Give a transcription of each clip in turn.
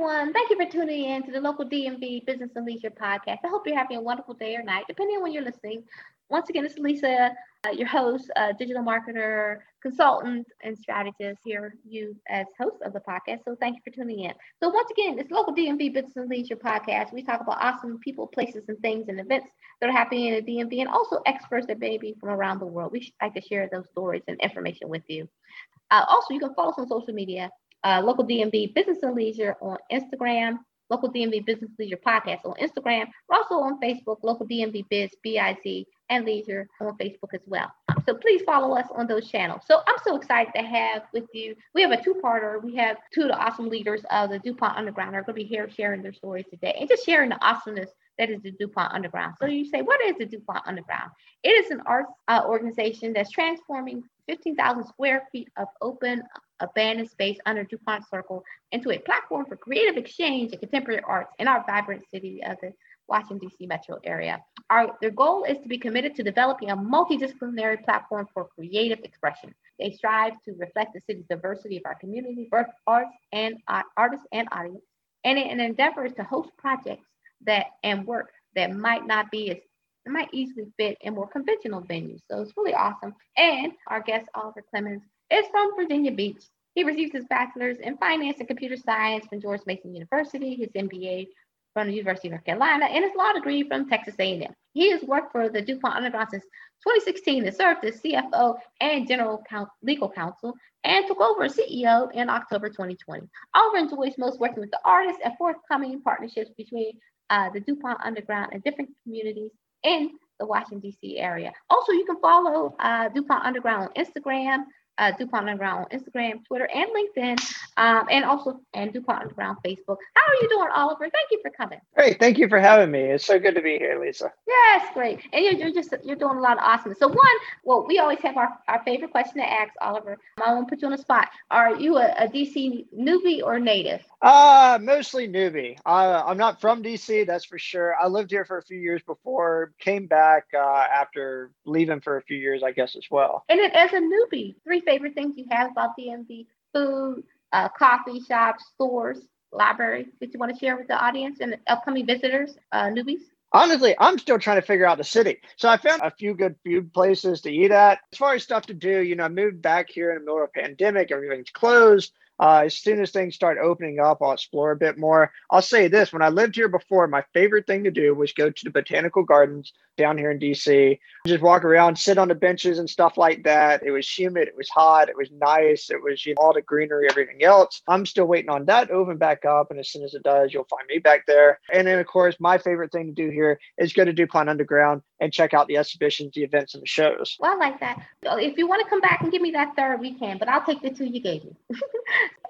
everyone. Thank you for tuning in to the local DMV Business and Leisure podcast. I hope you're having a wonderful day or night, depending on when you're listening. Once again, it's Lisa, uh, your host, uh, digital marketer, consultant, and strategist here, you as host of the podcast. So thank you for tuning in. So once again, it's local DMV Business and Leisure podcast. We talk about awesome people, places, and things and events that are happening in the DMV, and also experts that may be from around the world. We like to share those stories and information with you. Uh, also, you can follow us on social media, uh, local DMV Business and Leisure on Instagram, local DMV Business and Leisure Podcast on Instagram. We're also on Facebook, local DMV Biz, B-I-Z, and Leisure on Facebook as well. So please follow us on those channels. So I'm so excited to have with you. We have a two-parter. We have two of the awesome leaders of the DuPont Underground. They're going to be here sharing their stories today and just sharing the awesomeness that is the DuPont Underground. So you say, what is the DuPont Underground? It is an arts uh, organization that's transforming 15,000 square feet of open abandoned space under DuPont Circle into a platform for creative exchange and contemporary arts in our vibrant city of the Washington, D.C. metro area. Our, their goal is to be committed to developing a multidisciplinary platform for creative expression. They strive to reflect the city's diversity of our community, both arts and uh, artists and audience, and an endeavor to host projects that and work that might not be as might easily fit in more conventional venues. So it's really awesome. And our guest Oliver Clemmons is from Virginia Beach. He received his bachelor's in finance and computer science from George Mason University, his MBA from the University of North Carolina, and his law degree from Texas A&M. He has worked for the DuPont Underground since 2016 and served as CFO and General Legal Counsel and took over as CEO in October 2020. Oliver enjoys most working with the artists and forthcoming partnerships between uh, the DuPont Underground and different communities in the Washington, D.C. area. Also, you can follow uh, DuPont Underground on Instagram, uh, DuPont Underground on Instagram, Twitter, and LinkedIn, um, and also and DuPont Underground Facebook. How are you doing, Oliver? Thank you for coming. Great, thank you for having me. It's so good to be here, Lisa. Yes, great. And you're, you're just you're doing a lot of awesome. So one, well, we always have our, our favorite question to ask, Oliver. I want to put you on the spot. Are you a, a DC newbie or native? Uh, mostly newbie. Uh, I'm not from DC, that's for sure. I lived here for a few years before, came back uh, after leaving for a few years, I guess, as well. And then as a newbie, three favorite things you have about DMV food, uh, coffee shops, stores, library that you want to share with the audience and upcoming visitors, uh, newbies? Honestly, I'm still trying to figure out the city. So I found a few good food places to eat at. As far as stuff to do, you know, I moved back here in the middle of a pandemic, everything's closed. Uh, as soon as things start opening up, I'll explore a bit more. I'll say this when I lived here before, my favorite thing to do was go to the botanical gardens down here in DC, just walk around, sit on the benches and stuff like that. It was humid, it was hot, it was nice, it was you know, all the greenery, everything else. I'm still waiting on that to open back up. And as soon as it does, you'll find me back there. And then, of course, my favorite thing to do here is go to DuPont Underground and check out the exhibitions, the events, and the shows. Well, I like that. If you want to come back and give me that third, we can, but I'll take the two you gave me.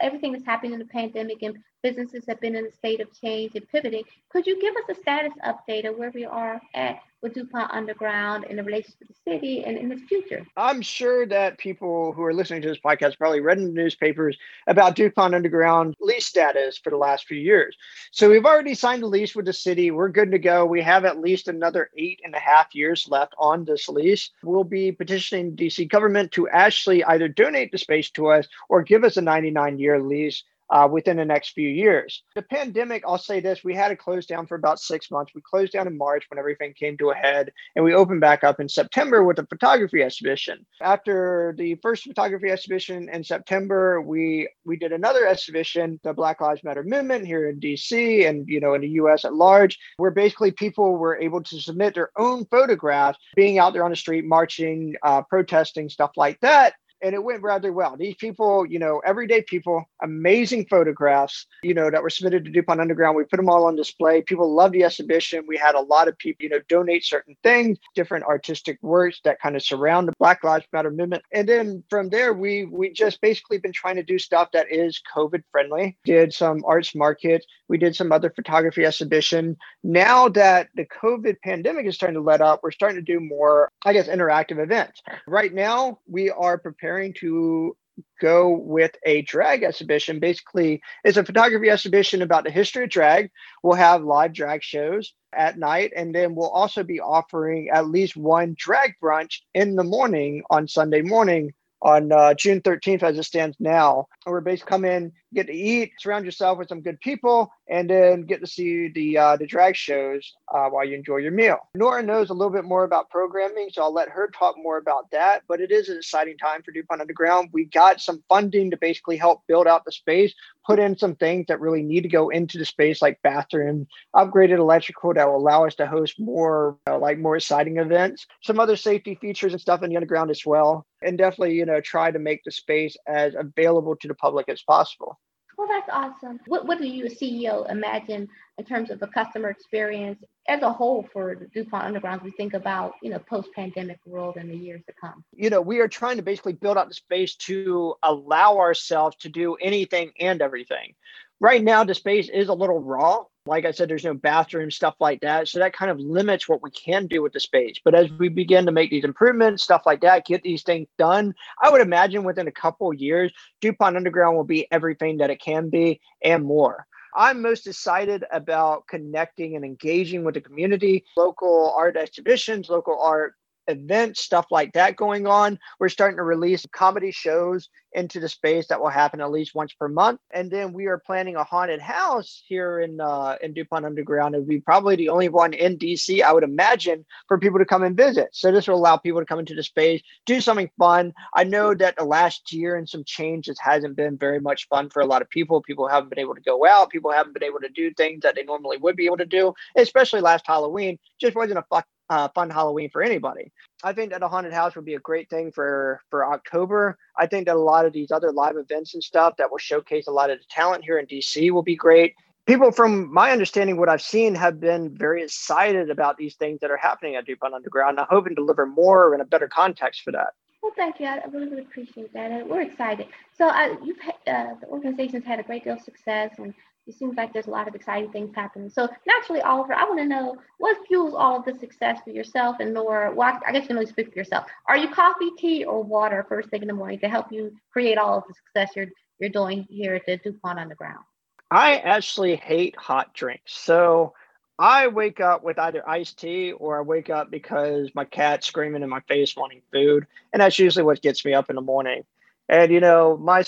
Everything that's happened in the pandemic and businesses have been in a state of change and pivoting. Could you give us a status update of where we are at with DuPont Underground in relation to the city and in its future? I'm sure that people who are listening to this podcast probably read in the newspapers about DuPont Underground lease status for the last few years. So we've already signed a lease with the city. We're good to go. We have at least another eight and a half years left on this lease. We'll be petitioning DC government to actually either donate the space to us or give us a 99 year lease uh, within the next few years. The pandemic, I'll say this, we had to close down for about six months. We closed down in March when everything came to a head, and we opened back up in September with a photography exhibition. After the first photography exhibition in September, we we did another exhibition, the Black Lives Matter movement here in DC and you know in the US at large, where basically people were able to submit their own photographs being out there on the street marching, uh, protesting, stuff like that and it went rather well. These people, you know, everyday people, amazing photographs, you know, that were submitted to DuPont Underground. We put them all on display. People loved the exhibition. We had a lot of people, you know, donate certain things, different artistic works that kind of surround the Black Lives Matter movement. And then from there, we we just basically been trying to do stuff that is COVID friendly. Did some arts market. We did some other photography exhibition. Now that the COVID pandemic is starting to let up, we're starting to do more, I guess, interactive events. Right now, we are preparing preparing to go with a drag exhibition. Basically, it's a photography exhibition about the history of drag. We'll have live drag shows at night, and then we'll also be offering at least one drag brunch in the morning on Sunday morning on uh, June 13th as it stands now. We're basically come in, get to eat, surround yourself with some good people, and then get to see the uh, the drag shows uh, while you enjoy your meal. Nora knows a little bit more about programming, so I'll let her talk more about that. But it is an exciting time for DuPont Underground. We got some funding to basically help build out the space, put in some things that really need to go into the space, like bathrooms, upgraded electrical that will allow us to host more uh, like more exciting events, some other safety features and stuff in the underground as well and definitely you know try to make the space as available to the public as possible well that's awesome. What, what do you as ceo imagine in terms of the customer experience as a whole for the dupont underground we think about you know post-pandemic world in the years to come? You know we are trying to basically build out the space to allow ourselves to do anything and everything. Right now the space is a little raw like I said, there's no bathroom, stuff like that. So that kind of limits what we can do with the space. But as we begin to make these improvements, stuff like that, get these things done, I would imagine within a couple years, DuPont Underground will be everything that it can be and more. I'm most excited about connecting and engaging with the community, local art exhibitions, local art events, stuff like that going on. We're starting to release comedy shows into the space that will happen at least once per month. And then we are planning a haunted house here in uh, in DuPont Underground. It would be probably the only one in DC, I would imagine, for people to come and visit. So this will allow people to come into the space, do something fun. I know that the last year and some changes hasn't been very much fun for a lot of people. People haven't been able to go out. People haven't been able to do things that they normally would be able to do, especially last Halloween. Just wasn't a fuck uh, fun Halloween for anybody. I think that a haunted house would be a great thing for for October. I think that a lot of these other live events and stuff that will showcase a lot of the talent here in DC will be great. People, from my understanding, what I've seen have been very excited about these things that are happening at DuPont Underground. I hope and deliver more in a better context for that. Well, thank you. I really, appreciate that. And We're excited. So, uh, you've uh, the organization's had a great deal of success, and it seems like there's a lot of exciting things happening. So naturally, Oliver, I want to know what fuels all of the success for yourself and Nora. Well, I guess you can only speak for yourself. Are you coffee, tea, or water first thing in the morning to help you create all of the success you're you're doing here at the DuPont Underground? I actually hate hot drinks. So I wake up with either iced tea or I wake up because my cat's screaming in my face wanting food. And that's usually what gets me up in the morning. And you know, my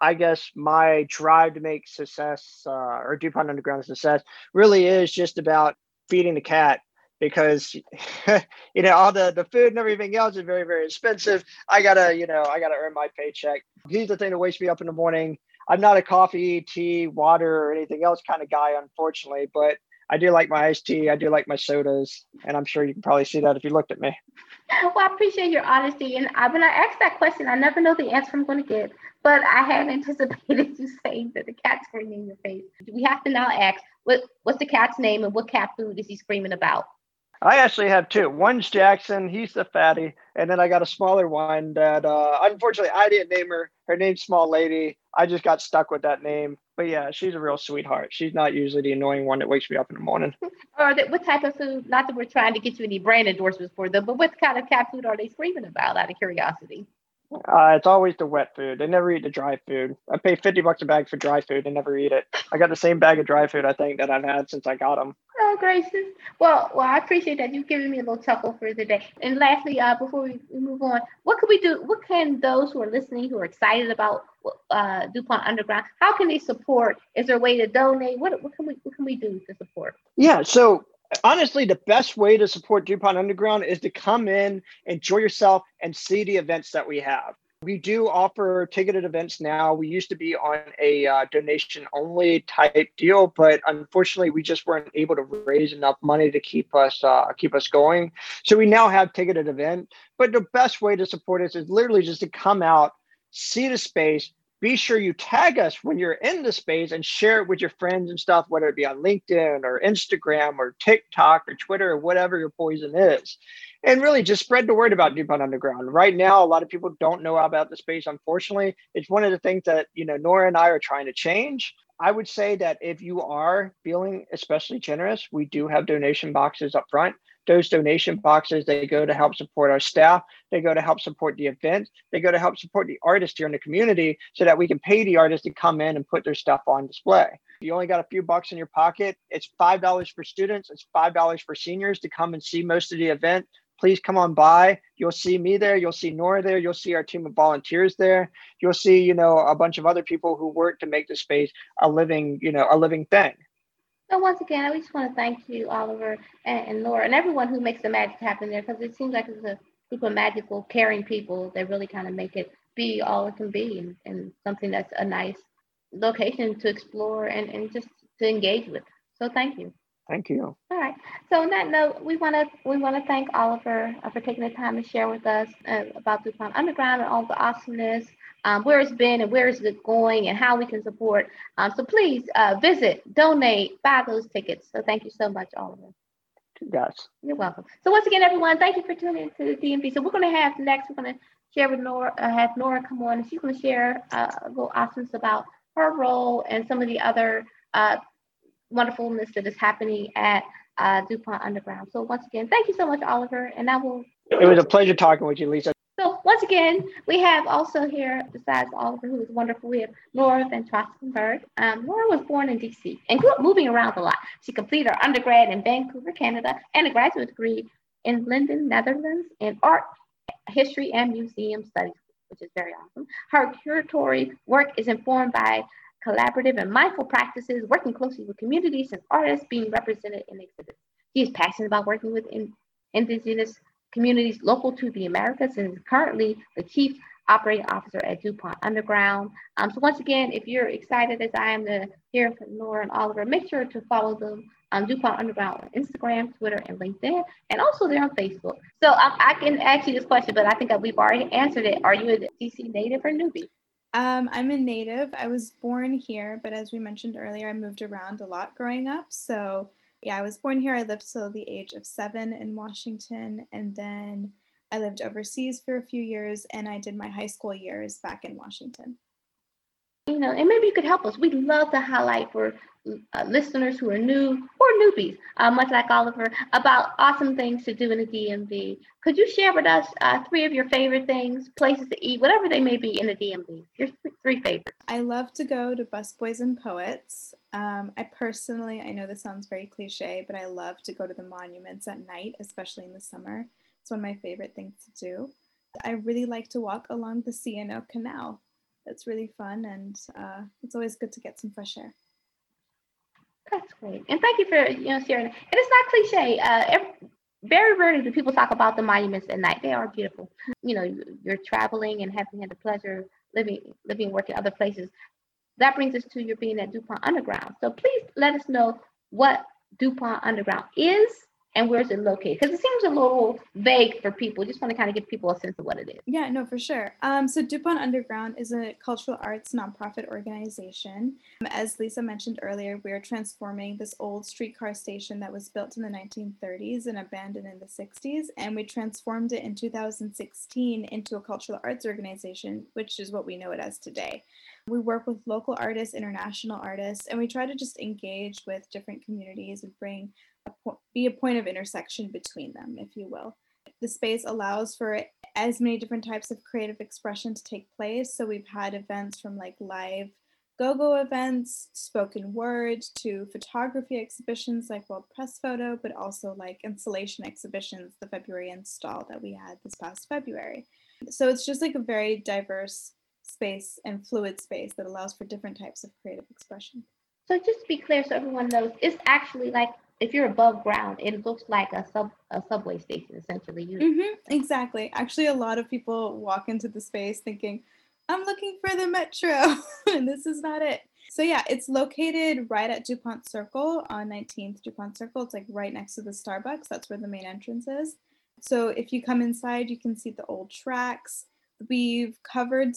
I guess my drive to make success uh, or DuPont Underground success really is just about feeding the cat because you know all the the food and everything else is very very expensive. I gotta you know I gotta earn my paycheck. He's the thing that wakes me up in the morning. I'm not a coffee, tea, water, or anything else kind of guy, unfortunately, but I do like my iced tea. I do like my sodas, and I'm sure you can probably see that if you looked at me. Well, I appreciate your honesty, and I, when I asked that question, I never know the answer I'm going to get, but I had anticipated you saying that the cat's screaming in your face. We have to now ask, what what's the cat's name, and what cat food is he screaming about? I actually have two. One's Jackson, he's the fatty, and then I got a smaller one that uh, unfortunately I didn't name her. Her name's Small Lady. I just got stuck with that name. But yeah, she's a real sweetheart. She's not usually the annoying one that wakes me up in the morning. or what type of food? Not that we're trying to get you any brand endorsements for them, but what kind of cat food are they screaming about? Out of curiosity. Uh, it's always the wet food. They never eat the dry food. I pay 50 bucks a bag for dry food. and never eat it. I got the same bag of dry food, I think, that I've had since I got them. Oh, gracious. Well, well, I appreciate that. You've given me a little chuckle for the day. And lastly, uh, before we move on, what can we do? What can those who are listening, who are excited about uh, DuPont Underground, how can they support? Is there a way to donate? What, what can we what can we do to support? Yeah, so honestly, the best way to support DuPont Underground is to come in, enjoy yourself, and see the events that we have. We do offer ticketed events now. We used to be on a uh, donation only type deal, but unfortunately, we just weren't able to raise enough money to keep us uh, keep us going. So we now have ticketed event. But the best way to support us is literally just to come out, see the space, be sure you tag us when you're in the space and share it with your friends and stuff, whether it be on LinkedIn or Instagram or TikTok or Twitter or whatever your poison is. And really just spread the word about DuPont Underground. Right now, a lot of people don't know about the space, unfortunately. It's one of the things that, you know, Nora and I are trying to change. I would say that if you are feeling especially generous, we do have donation boxes up front those donation boxes they go to help support our staff they go to help support the event they go to help support the artists here in the community so that we can pay the artists to come in and put their stuff on display you only got a few bucks in your pocket it's five dollars for students it's five dollars for seniors to come and see most of the event please come on by. You'll see me there. You'll see Nora there. You'll see our team of volunteers there. You'll see, you know, a bunch of other people who work to make the space a living, you know, a living thing. So once again, I just want to thank you, Oliver and, and Nora, and everyone who makes the magic happen there, because it seems like it's a group of magical, caring people that really kind of make it be all it can be, and, and something that's a nice location to explore and, and just to engage with. So thank you. Thank you. All right. So on that note, we want to we want to thank Oliver uh, for taking the time to share with us uh, about DuPont Underground and all the awesomeness, um, where it's been and where is it going, and how we can support. Um, so please uh, visit, donate, buy those tickets. So thank you so much, all Oliver. Yes. You're welcome. So once again, everyone, thank you for tuning into the DMV. So we're going to have next, we're going to share with Nora, uh, have Nora come on, and she's going to share uh, a little awesomeness about her role and some of the other uh, wonderfulness that is happening at uh, DuPont Underground. So once again, thank you so much, Oliver. And I will. It was a pleasure talking with you, Lisa. Once again, we have also here, besides Oliver, who is wonderful, we have Laura van Trotsenburg. Um, Nora was born in DC and grew up moving around a lot. She completed her undergrad in Vancouver, Canada, and a graduate degree in Leiden, Netherlands, in art, history, and museum studies, which is very awesome. Her curatory work is informed by collaborative and mindful practices, working closely with communities and artists being represented in exhibits. She is passionate about working with in, indigenous communities local to the Americas and is currently the chief operating officer at DuPont Underground. Um, so once again, if you're excited as I am to hear from Nora and Oliver, make sure to follow them on DuPont Underground on Instagram, Twitter, and LinkedIn, and also they're on Facebook. So um, I can ask you this question, but I think we've already answered it. Are you a DC native or newbie? Um, I'm a native. I was born here, but as we mentioned earlier, I moved around a lot growing up. So, yeah, I was born here. I lived till the age of seven in Washington, and then I lived overseas for a few years, and I did my high school years back in Washington you know, and maybe you could help us. We'd love to highlight for uh, listeners who are new or newbies, uh, much like Oliver, about awesome things to do in the DMV. Could you share with us uh, three of your favorite things, places to eat, whatever they may be in the DMV? Your three favorites. I love to go to Busboys and Poets. Um, I personally, I know this sounds very cliche, but I love to go to the monuments at night, especially in the summer. It's one of my favorite things to do. I really like to walk along the C&O Canal it's really fun and uh, it's always good to get some fresh air. That's great, and thank you for you know sharing. And it's not cliche. Uh, every, very rarely do people talk about the monuments at night. They are beautiful. You know, you're traveling and having had the pleasure living, living, working other places. That brings us to your being at DuPont Underground. So please let us know what DuPont Underground is and where's it located? Because it seems a little vague for people. Just want to kind of give people a sense of what it is. Yeah, no, for sure. Um, so DuPont Underground is a cultural arts nonprofit organization. As Lisa mentioned earlier, we are transforming this old streetcar station that was built in the 1930s and abandoned in the 60s, and we transformed it in 2016 into a cultural arts organization, which is what we know it as today. We work with local artists, international artists, and we try to just engage with different communities and bring be a point of intersection between them, if you will. The space allows for as many different types of creative expression to take place. So we've had events from like live go-go events, spoken word, to photography exhibitions like World Press Photo, but also like installation exhibitions, the February install that we had this past February. So it's just like a very diverse space and fluid space that allows for different types of creative expression. So just to be clear, so everyone knows, it's actually like if you're above ground, it looks like a sub a subway station essentially. You- mm-hmm, exactly. Actually, a lot of people walk into the space thinking, "I'm looking for the metro," and this is not it. So yeah, it's located right at Dupont Circle on 19th Dupont Circle. It's like right next to the Starbucks. That's where the main entrance is. So if you come inside, you can see the old tracks. We've covered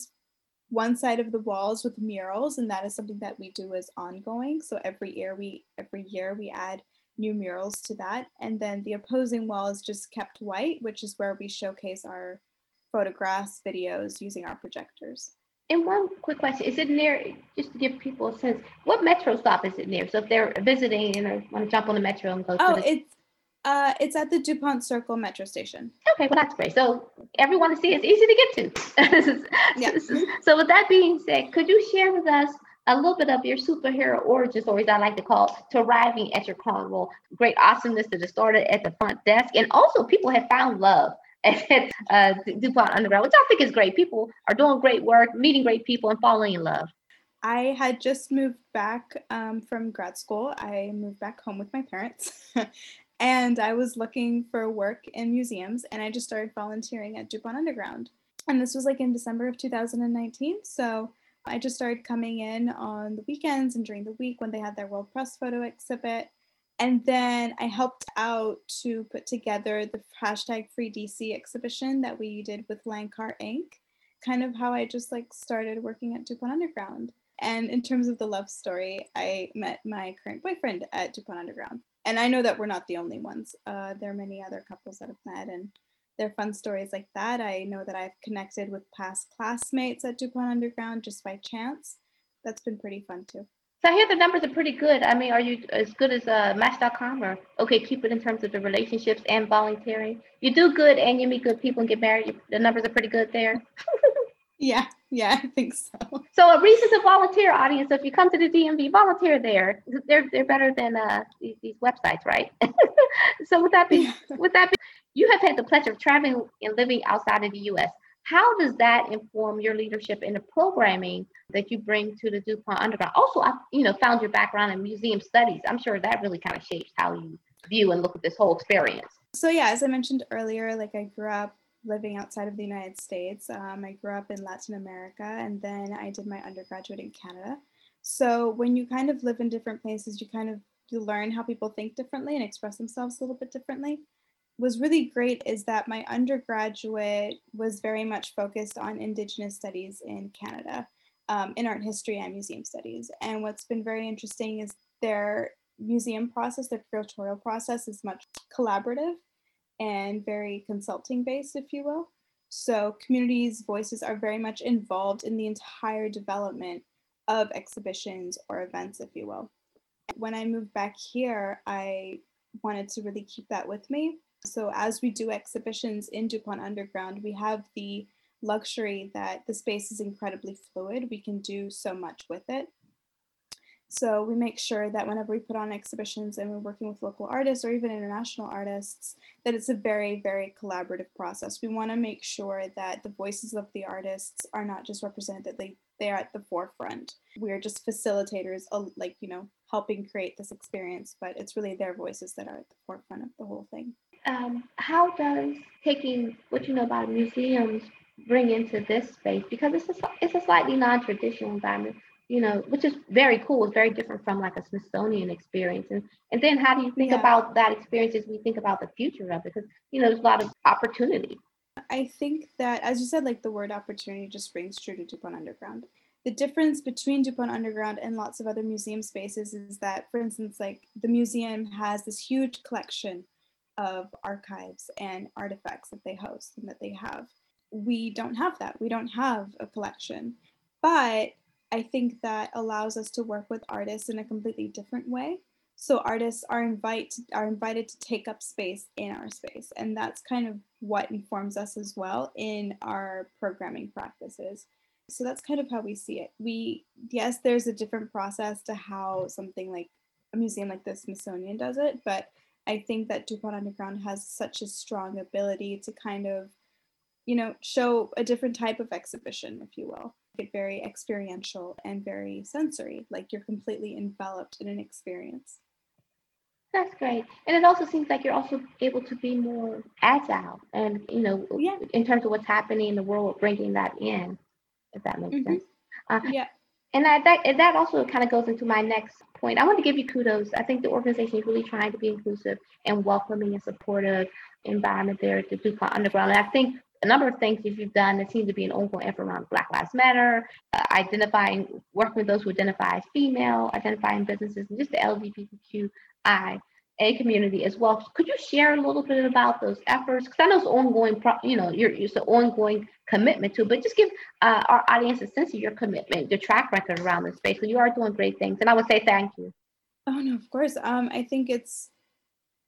one side of the walls with murals, and that is something that we do as ongoing. So every year we every year we add new murals to that. And then the opposing wall is just kept white, which is where we showcase our photographs, videos using our projectors. And one quick question, is it near, just to give people a sense, what metro stop is it near? So if they're visiting and they want to jump on the metro and go oh, to the- it's uh, it's at the DuPont Circle metro station. Okay, well that's great. So everyone to see it's easy to get to. yeah. so with that being said, could you share with us a little bit of your superhero origin stories, I like to call, to arriving at your role. Great awesomeness that it started at the front desk, and also people have found love at uh, DuPont Underground, which I think is great. People are doing great work, meeting great people, and falling in love. I had just moved back um, from grad school. I moved back home with my parents. and I was looking for work in museums, and I just started volunteering at DuPont Underground. And this was like in December of 2019. So I just started coming in on the weekends and during the week when they had their World Press Photo exhibit. And then I helped out to put together the hashtag Free DC exhibition that we did with Landcar Inc. Kind of how I just like started working at DuPont Underground. And in terms of the love story, I met my current boyfriend at DuPont Underground. And I know that we're not the only ones. Uh, there are many other couples that have met, and they're fun stories like that. I know that I've connected with past classmates at DuPont Underground just by chance. That's been pretty fun too. So I hear the numbers are pretty good. I mean, are you as good as uh, Match.com or OkCupid in terms of the relationships and volunteering? You do good and you meet good people and get married. The numbers are pretty good there. Yeah, yeah, I think so. So a reason to volunteer, audience. So if you come to the DMV, volunteer there. They're they're better than uh, these, these websites, right? so would that be would that, be, you have had the pleasure of traveling and living outside of the U.S. How does that inform your leadership in the programming that you bring to the DuPont Underground? Also, I you know found your background in museum studies. I'm sure that really kind of shapes how you view and look at this whole experience. So yeah, as I mentioned earlier, like I grew up living outside of the United States. Um, I grew up in Latin America and then I did my undergraduate in Canada. So when you kind of live in different places, you kind of you learn how people think differently and express themselves a little bit differently. Was really great is that my undergraduate was very much focused on Indigenous studies in Canada, um, in art history and museum studies. And what's been very interesting is their museum process, their curatorial process is much collaborative and very consulting based, if you will. So communities' voices are very much involved in the entire development of exhibitions or events, if you will. When I moved back here, I wanted to really keep that with me. So as we do exhibitions in DuPont Underground, we have the luxury that the space is incredibly fluid. We can do so much with it. So we make sure that whenever we put on exhibitions and we're working with local artists or even international artists, that it's a very, very collaborative process. We want to make sure that the voices of the artists are not just represented, that they, they're at the forefront. We're just facilitators, uh, like, you know, helping create this experience, but it's really their voices that are at the forefront of the whole thing. Um, how does taking what you know about museums bring into this space? Because it's a, it's a slightly non-traditional environment you know, which is very cool. It's very different from like a Smithsonian experience. And and then how do you think yeah. about that experience as we think about the future of it? Because you know, there's a lot of opportunity. I think that as you said, like the word opportunity just rings true to DuPont Underground. The difference between DuPont Underground and lots of other museum spaces is that, for instance, like the museum has this huge collection of archives and artifacts that they host and that they have. We don't have that. We don't have a collection. But I think that allows us to work with artists in a completely different way. So artists are invite are invited to take up space in our space, and that's kind of what informs us as well in our programming practices. So that's kind of how we see it. We yes, there's a different process to how something like a museum like the Smithsonian does it, but I think that DuPont Underground has such a strong ability to kind of, you know, show a different type of exhibition, if you will it very experiential and very sensory, like you're completely enveloped in an experience. That's great. And it also seems like you're also able to be more agile and, you know, yeah. in terms of what's happening in the world, bringing that in, if that makes mm-hmm. sense. Uh, yeah. And that, that, that also kind of goes into my next point. I want to give you kudos. I think the organization is really trying to be inclusive and welcoming and supportive environment there at the DuPont Underground. And I think a number of things that you've done that seem to be an ongoing effort around Black Lives Matter, uh, identifying, working with those who identify as female, identifying businesses, and just the LGBTQI a community as well. Could you share a little bit about those efforts? Because I know it's ongoing, you know, you're, it's an ongoing commitment to, but just give uh, our audience a sense of your commitment, your track record around this space. So you are doing great things, and I would say thank you. Oh no, of course. Um, I think it's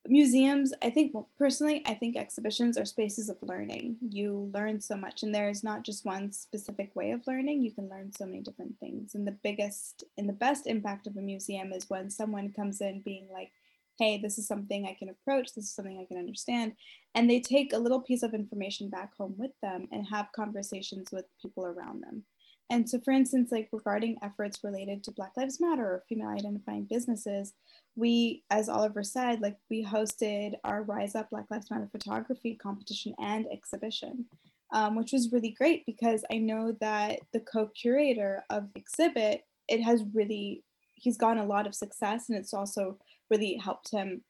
museums i think well, personally i think exhibitions are spaces of learning you learn so much and there is not just one specific way of learning you can learn so many different things and the biggest and the best impact of a museum is when someone comes in being like hey this is something i can approach this is something i can understand and they take a little piece of information back home with them and have conversations with people around them. And so, for instance, like regarding efforts related to Black Lives Matter or female identifying businesses, we, as Oliver said, like we hosted our Rise Up Black Lives Matter photography competition and exhibition, um, which was really great because I know that the co-curator of the exhibit, it has really, he's gotten a lot of success and it's also really helped him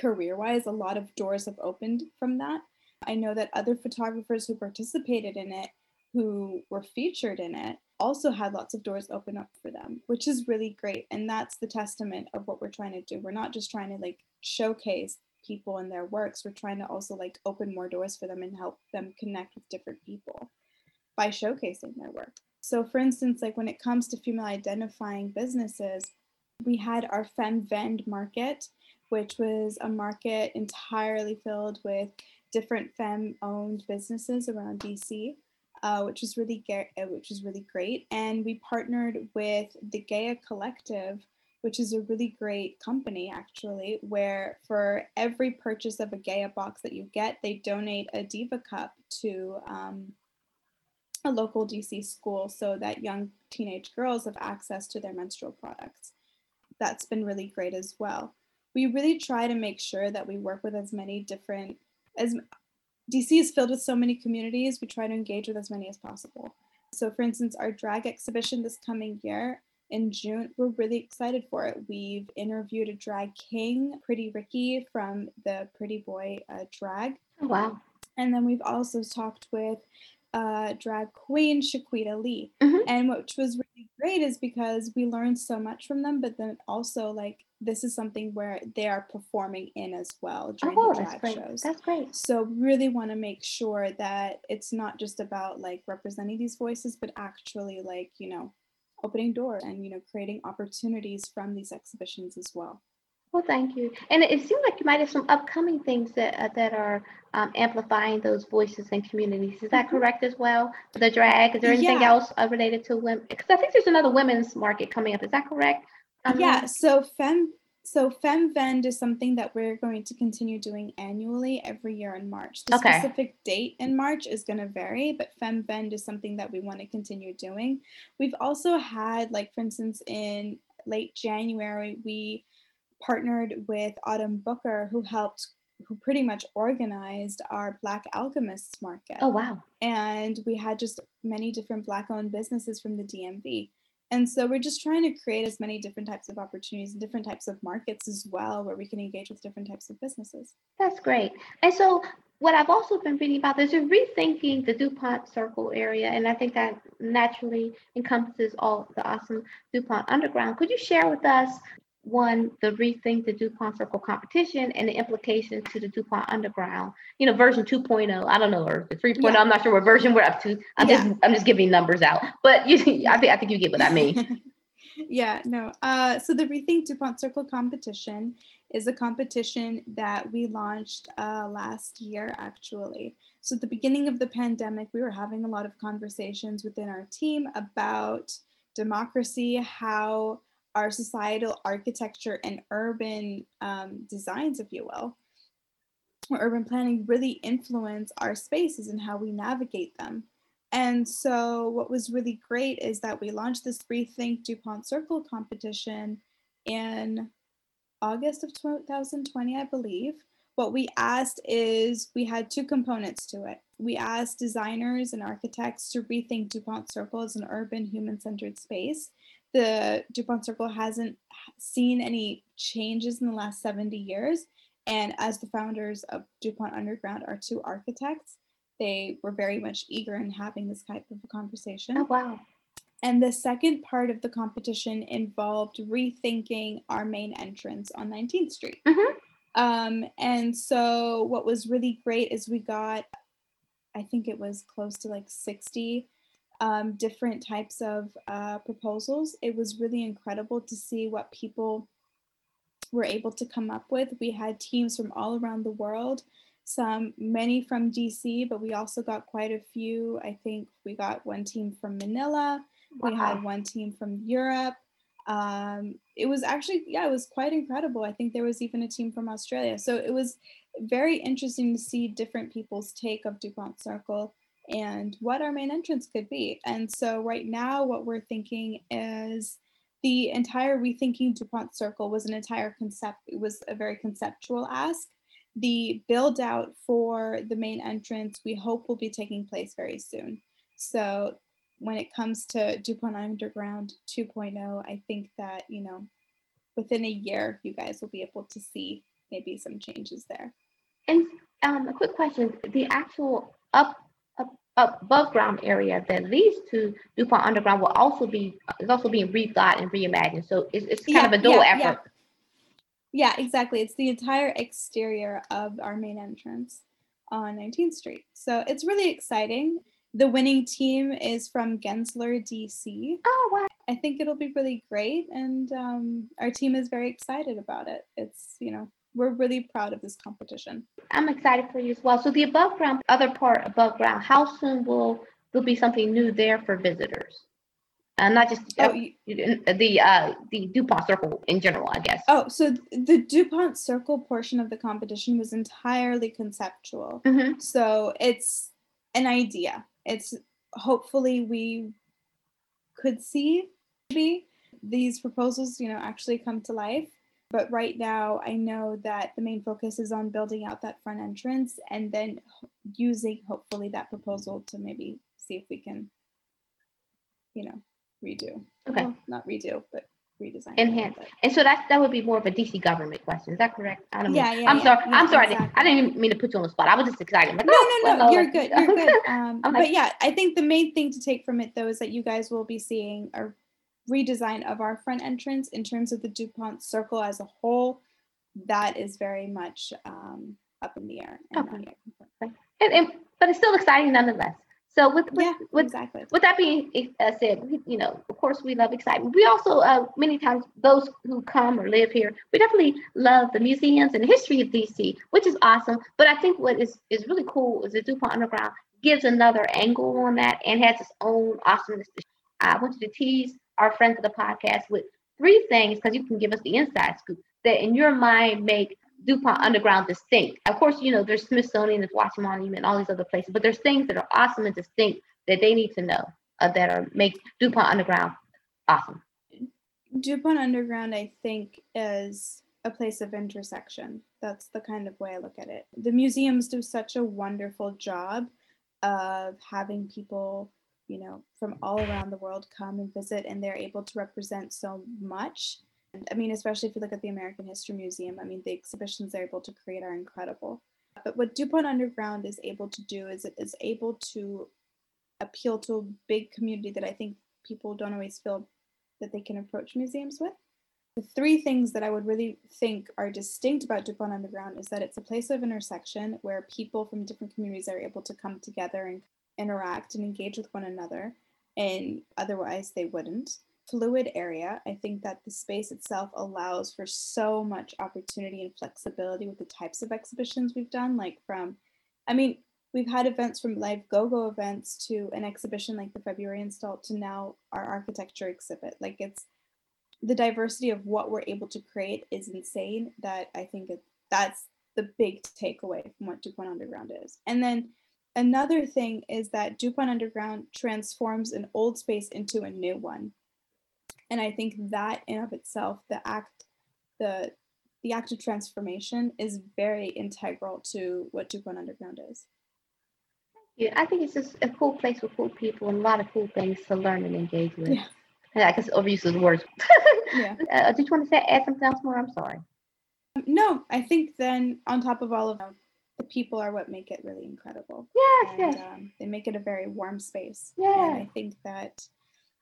career-wise. A lot of doors have opened from that. I know that other photographers who participated in it who were featured in it also had lots of doors open up for them, which is really great. And that's the testament of what we're trying to do. We're not just trying to like showcase people and their works, we're trying to also like open more doors for them and help them connect with different people by showcasing their work. So, for instance, like when it comes to female identifying businesses, we had our Femme Vend market, which was a market entirely filled with different femme owned businesses around DC uh, which was really uh, which was really great. And we partnered with the Gaia Collective, which is a really great company actually, where for every purchase of a Gaia box that you get, they donate a Diva cup to um, a local DC school so that young teenage girls have access to their menstrual products. That's been really great as well. We really try to make sure that we work with as many different as DC is filled with so many communities. We try to engage with as many as possible. So, for instance, our drag exhibition this coming year in June, we're really excited for it. We've interviewed a drag king, Pretty Ricky from the Pretty Boy uh, Drag. Oh, wow. And then we've also talked with uh, drag queen Shaquita Lee. Mm-hmm. And which was really great is because we learned so much from them, but then also like this is something where they are performing in as well during oh, the drag that's shows. That's great. So really want to make sure that it's not just about like representing these voices, but actually like, you know, opening doors and, you know, creating opportunities from these exhibitions as well. Well, thank you. And it seems like you might have some upcoming things that uh, that are um, amplifying those voices and communities. Is that mm-hmm. correct as well? The drag. Is there anything yeah. else uh, related to women? Because I think there's another women's market coming up. Is that correct? Um, yeah. So fem. So Femme Vend is something that we're going to continue doing annually every year in March. The okay. specific date in March is going to vary, but Femme Vend is something that we want to continue doing. We've also had, like, for instance, in late January, we partnered with Autumn Booker, who helped, who pretty much organized our Black Alchemists market. Oh, wow. And we had just many different Black owned businesses from the DMV. And so we're just trying to create as many different types of opportunities and different types of markets as well, where we can engage with different types of businesses. That's great. And so what I've also been reading about is rethinking the DuPont Circle area, and I think that naturally encompasses all the awesome DuPont Underground. Could you share with us one, the rethink the DuPont Circle competition and the implications to the DuPont Underground, you know, version 2.0. I don't know, or the 3.0. Yeah. I'm not sure what version we're up to. I'm yeah. just I'm just giving numbers out. But you I think I think you get what I mean. yeah, no. Uh, so the Rethink DuPont Circle competition is a competition that we launched uh, last year, actually. So at the beginning of the pandemic, we were having a lot of conversations within our team about democracy, how our societal architecture and urban um, designs, if you will, or urban planning really influence our spaces and how we navigate them. And so, what was really great is that we launched this Rethink DuPont Circle competition in August of 2020, I believe. What we asked is we had two components to it. We asked designers and architects to rethink DuPont Circle as an urban human centered space the DuPont Circle hasn't seen any changes in the last 70 years. And as the founders of DuPont Underground are two architects, they were very much eager in having this type of a conversation. Oh, wow. And the second part of the competition involved rethinking our main entrance on 19th Street. Mm-hmm. Um, and so, what was really great is we got, I think it was close to like 60 um, different types of uh, proposals. It was really incredible to see what people were able to come up with. We had teams from all around the world, some many from DC, but we also got quite a few. I think we got one team from Manila, we had one team from Europe. Um, it was actually, yeah, it was quite incredible. I think there was even a team from Australia. So it was very interesting to see different people's take of DuPont Circle and what our main entrance could be. And so right now, what we're thinking is the entire rethinking DuPont Circle was an entire concept, it was a very conceptual ask. The build out for the main entrance, we hope will be taking place very soon. So when it comes to DuPont Underground 2.0, I think that, you know, within a year, you guys will be able to see maybe some changes there. And um, a quick question: the actual up, above ground area that leads to DuPont Underground will also be is also being rethought and reimagined. So it's, it's kind Yeah, of a dual yeah, yeah. effort. Yeah, exactly. It's the entire exterior of our main entrance on 19th Street. So it's really exciting. The winning team is from Gensler, DC. Oh wow! I think it'll be really great. And um, our team is very excited about it. It's, you know, we're really proud of this competition. I'm excited for you as well. So the above ground, other part above ground, how soon will there be something new there for visitors? Uh, not just Oh, uh, you- the uh, the DuPont Circle in general, I guess. oh, so the DuPont Circle portion of the competition was entirely conceptual. Mhm. So it's an idea. It's hopefully we could see maybe these proposals, you know, actually come to life. But right now, I know that the main focus is on building out that front entrance and then using hopefully that proposal to maybe see if we can, you know, redo. Okay. Well, not redo, but redesign. Enhance. bit. And so that that would be more of a DC government question. Is that correct? I don't. Yeah, mean, yeah, I'm yeah, sorry. yeah, I'm sorry. I didn't- I didn't even mean to put you on the spot. I was just excited. Like, No, oh, no, no, well, you're good. You're good. Um, but yeah, I think the main thing to take from it though is that you guys will be seeing a redesign of our front entrance in terms of the DuPont circle as a whole. That is very much um, up in the air. and Okay. and, and, but it's still exciting nonetheless. So with with, Yeah, with exactly. with that being uh, said, we, you know, of course, we love excitement. We also, uh, many times, those who come or live here, we definitely love the museums and the history of DC, which is awesome. But I think what is is really cool is the DuPont Underground gives another angle on that and has its own awesomeness. I want you to tease our friends of the podcast with three things because you can give us the inside scoop that, in your mind, make DuPont Underground distinct. Of course, you know, there's Smithsonian, there's Washington Monument, all these other places, but there's things that are awesome and distinct that they need to know uh, that are make DuPont Underground awesome. DuPont Underground, I think, is a place of intersection. That's the kind of way I look at it. The museums do such a wonderful job of having people, you know, from all around the world come and visit, and they're able to represent so much. And, I mean, especially if you look at the American History Museum, I mean, the exhibitions they're able to create are incredible. But what DuPont Underground is able to do is it is able to appeal to a big community that I think people don't always feel that they can approach museums with. The three things that I would really think are distinct about DuPont Underground is that it's a place of intersection where people from different communities are able to come together and interact and engage with one another, and otherwise they wouldn't. Fluid area, I think that the space itself allows for so much opportunity and flexibility with the types of exhibitions we've done, like from, I mean, we've had events from live go-go events to an exhibition like the February install to now our architecture exhibit. Like it's the diversity of what we're able to create is insane. That I think it, that's the big takeaway from what DuPont Underground is. And then another thing is that DuPont Underground transforms an old space into a new one. And I think that in of itself, the act, the the act of transformation is very integral to what DuPont Underground is. Yeah, I think it's just a cool place with cool people and a lot of cool things to learn and engage with. Yeah. I guess overuse those words. Yeah. uh, did you want to say add something else more? I'm sorry. Um, No, I think then on top of all of that, the people are what make it really incredible. Yes, And yes, um, they make it a very warm space. Yeah. And I think that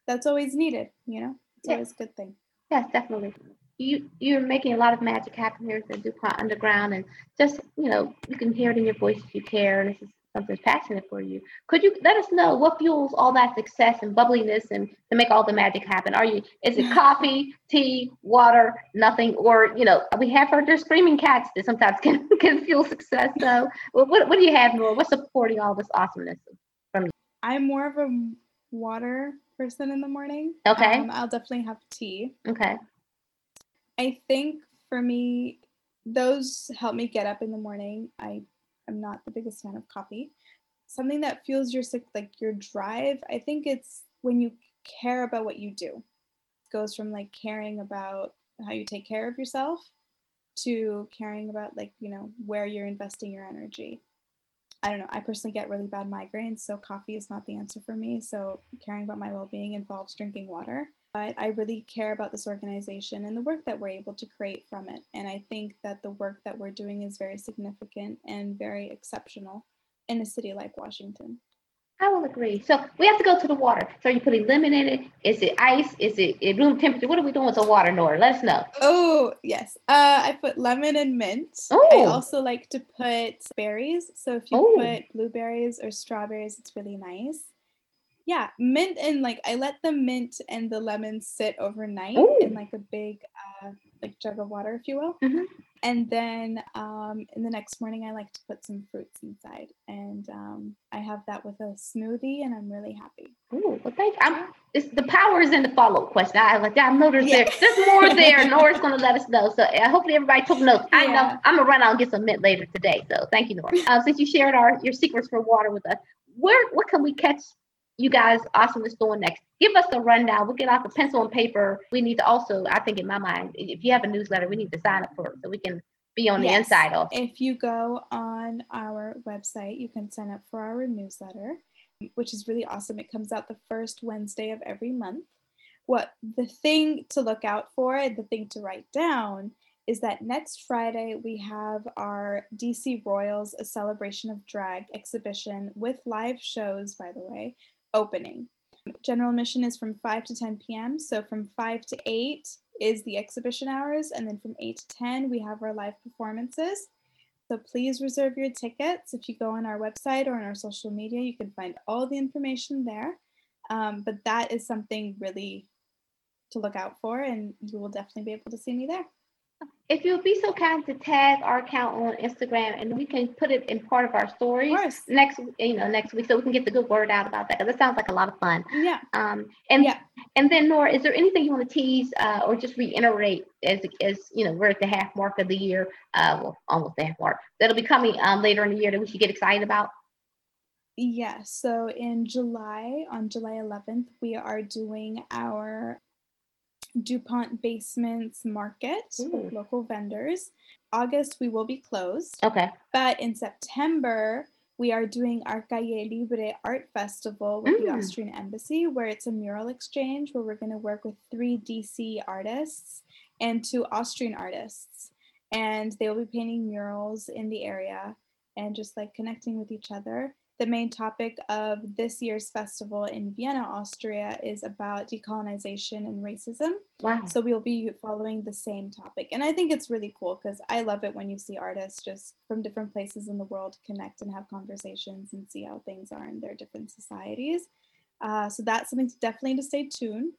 that's always needed, you know? It's Yeah. always a good thing. yes, definitely. You you're making a lot of magic happen here at the DuPont Underground, and just you know you can hear it in your voice if you care, and is something's passionate for you. Could you let us know what fuels all that success and bubbliness and to make all the magic happen? Are you is it coffee, tea, water, nothing, or you know we have heard there's screaming cats that sometimes can can fuel success. So what what do you have, Nora? What's supporting all this awesomeness from you? I'm more of a water person in the morning. Okay. Um, I'll definitely have tea. Okay. I think for me, those help me get up in the morning. I am not the biggest fan of coffee. Something that fuels your like your drive. I think it's when you care about what you do. It goes from like caring about how you take care of yourself to caring about like you know where you're investing your energy. I don't know. I personally get really bad migraines, so coffee is not the answer for me. So caring about my well-being involves drinking water but I really care about this organization and the work that we're able to create from it. And I think that the work that we're doing is very significant and very exceptional in a city like Washington. I will agree. So we have to go to the water. So are you putting lemon in it? Is it ice? Is it room temperature? What are we doing with the water, Nora? Let us know. Oh, yes. Uh, I put lemon and mint. Oh. I also like to put berries. So if you Oh. put blueberries or strawberries, it's really nice. Yeah, mint and like I let the mint and the lemon sit overnight Ooh. in like a big uh, like jug of water, if you will. Mhm. And then um, in the next morning, I like to put some fruits inside, and um, I have that with a smoothie, and I'm really happy. Ooh, well, thank you. I'm, it's, the power is in the follow up question. I like I there's Yeah. there. There's more there. Nora's going to let us know. So uh, hopefully everybody took notes. I know I'm gonna run out and get some mint later today. So thank you, Nora. Uh, since you shared our your secrets for water with us, where what can we catch you guys awesomeness doing next? Give us a rundown. We'll get out the pencil and paper. We need to also, I think in my mind, if you have a newsletter, we need to sign up for it so we can be on the inside of. If you go on our website, you can sign up for our newsletter, which is really awesome. It comes out the first Wednesday of every month. What the thing to look out for, the thing to write down, is that next Friday we have our DC Royals A Celebration of Drag exhibition with live shows, by the way, opening. General admission is from 5 to 10 p.m. So from 5 to 8 is the exhibition hours, and then from 8 to 10 we have our live performances. So please reserve your tickets. If you go on our website or on our social media, you can find all the information there. Um, but that is something really to look out for, and you will definitely be able to see me there. If you'll be so kind to tag our account on Instagram and we can put it in part of our Of stories course. next, you know, next week so we can get the good word out about that because it sounds like a lot of fun. Yeah. Um, and Yeah. and then Nora, is there anything you want to tease uh, or just reiterate as as you know we're at the half mark of the year, uh, well almost the half mark that'll be coming um, later in the year that we should get excited about? Yeah, so in July, on July 11th, we are doing our DuPont Basements Market Ooh. with local vendors. August, we will be closed, Okay. but in September, we are doing our Calle Libre Art Festival with the Mm. Austrian Embassy, where it's a mural exchange where we're going to work with three DC artists and two Austrian artists. And they will be painting murals in the area and just like connecting with each other. The main topic of this year's festival in Vienna, Austria, is about decolonization and racism. Wow. So we'll be following the same topic. And I think it's really cool because I love it when you see artists just from different places in the world connect and have conversations and see how things are in their different societies. Uh, so that's something to definitely to stay tuned.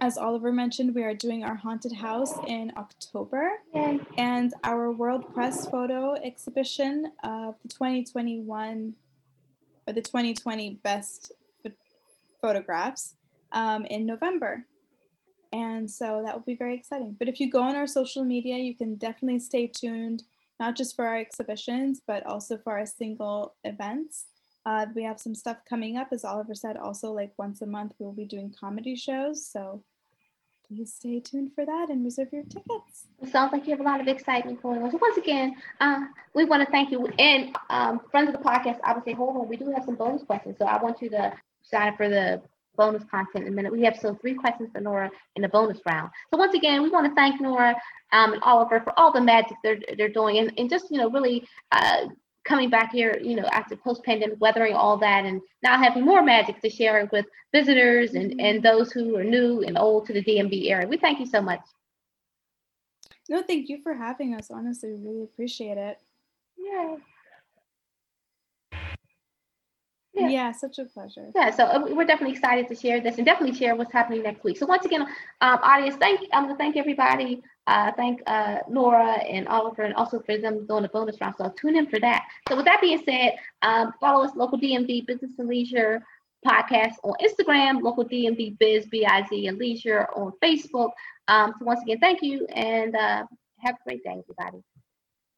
As Oliver mentioned, we are doing our haunted house in October Yay. and our World Press photo exhibition of the 2021 or the 2020 best ph- photographs um, in November. And so that will be very exciting. But if you go on our social media, you can definitely stay tuned, not just for our exhibitions, but also for our single events. Uh, we have some stuff coming up, as Oliver said, also like once a month, we'll be doing comedy shows. So please stay tuned for that and reserve your tickets. It sounds like you have a lot of excitement going on. So once again, uh, we want to thank you. And um, friends of the podcast, I would say, hold on, we do have some bonus questions. So I want you to sign up for the bonus content in a minute. We have so three questions for Nora in the bonus round. So once again, we want to thank Nora um, and Oliver for all the magic they're they're doing and, and just you know really uh, coming back here, you know, after post-pandemic, weathering all that, and now having more magic to share with visitors and and those who are new and old to the DMV area. We thank you so much. No, thank you for having us. Honestly, we really appreciate it. Yay. Yeah. yeah. such a pleasure. Yeah, so uh, we're definitely excited to share this and definitely share what's happening next week. So once again, um, audience, thank I'm gonna thank everybody. Uh, thank uh, Nora and Oliver, and also for them doing the bonus round. So tune in for that. So with that being said, um, follow us local DMV Business and Leisure podcast on Instagram, local DMV Biz B I Z and Leisure on Facebook. Um, so once again, thank you and uh, have a great day, everybody.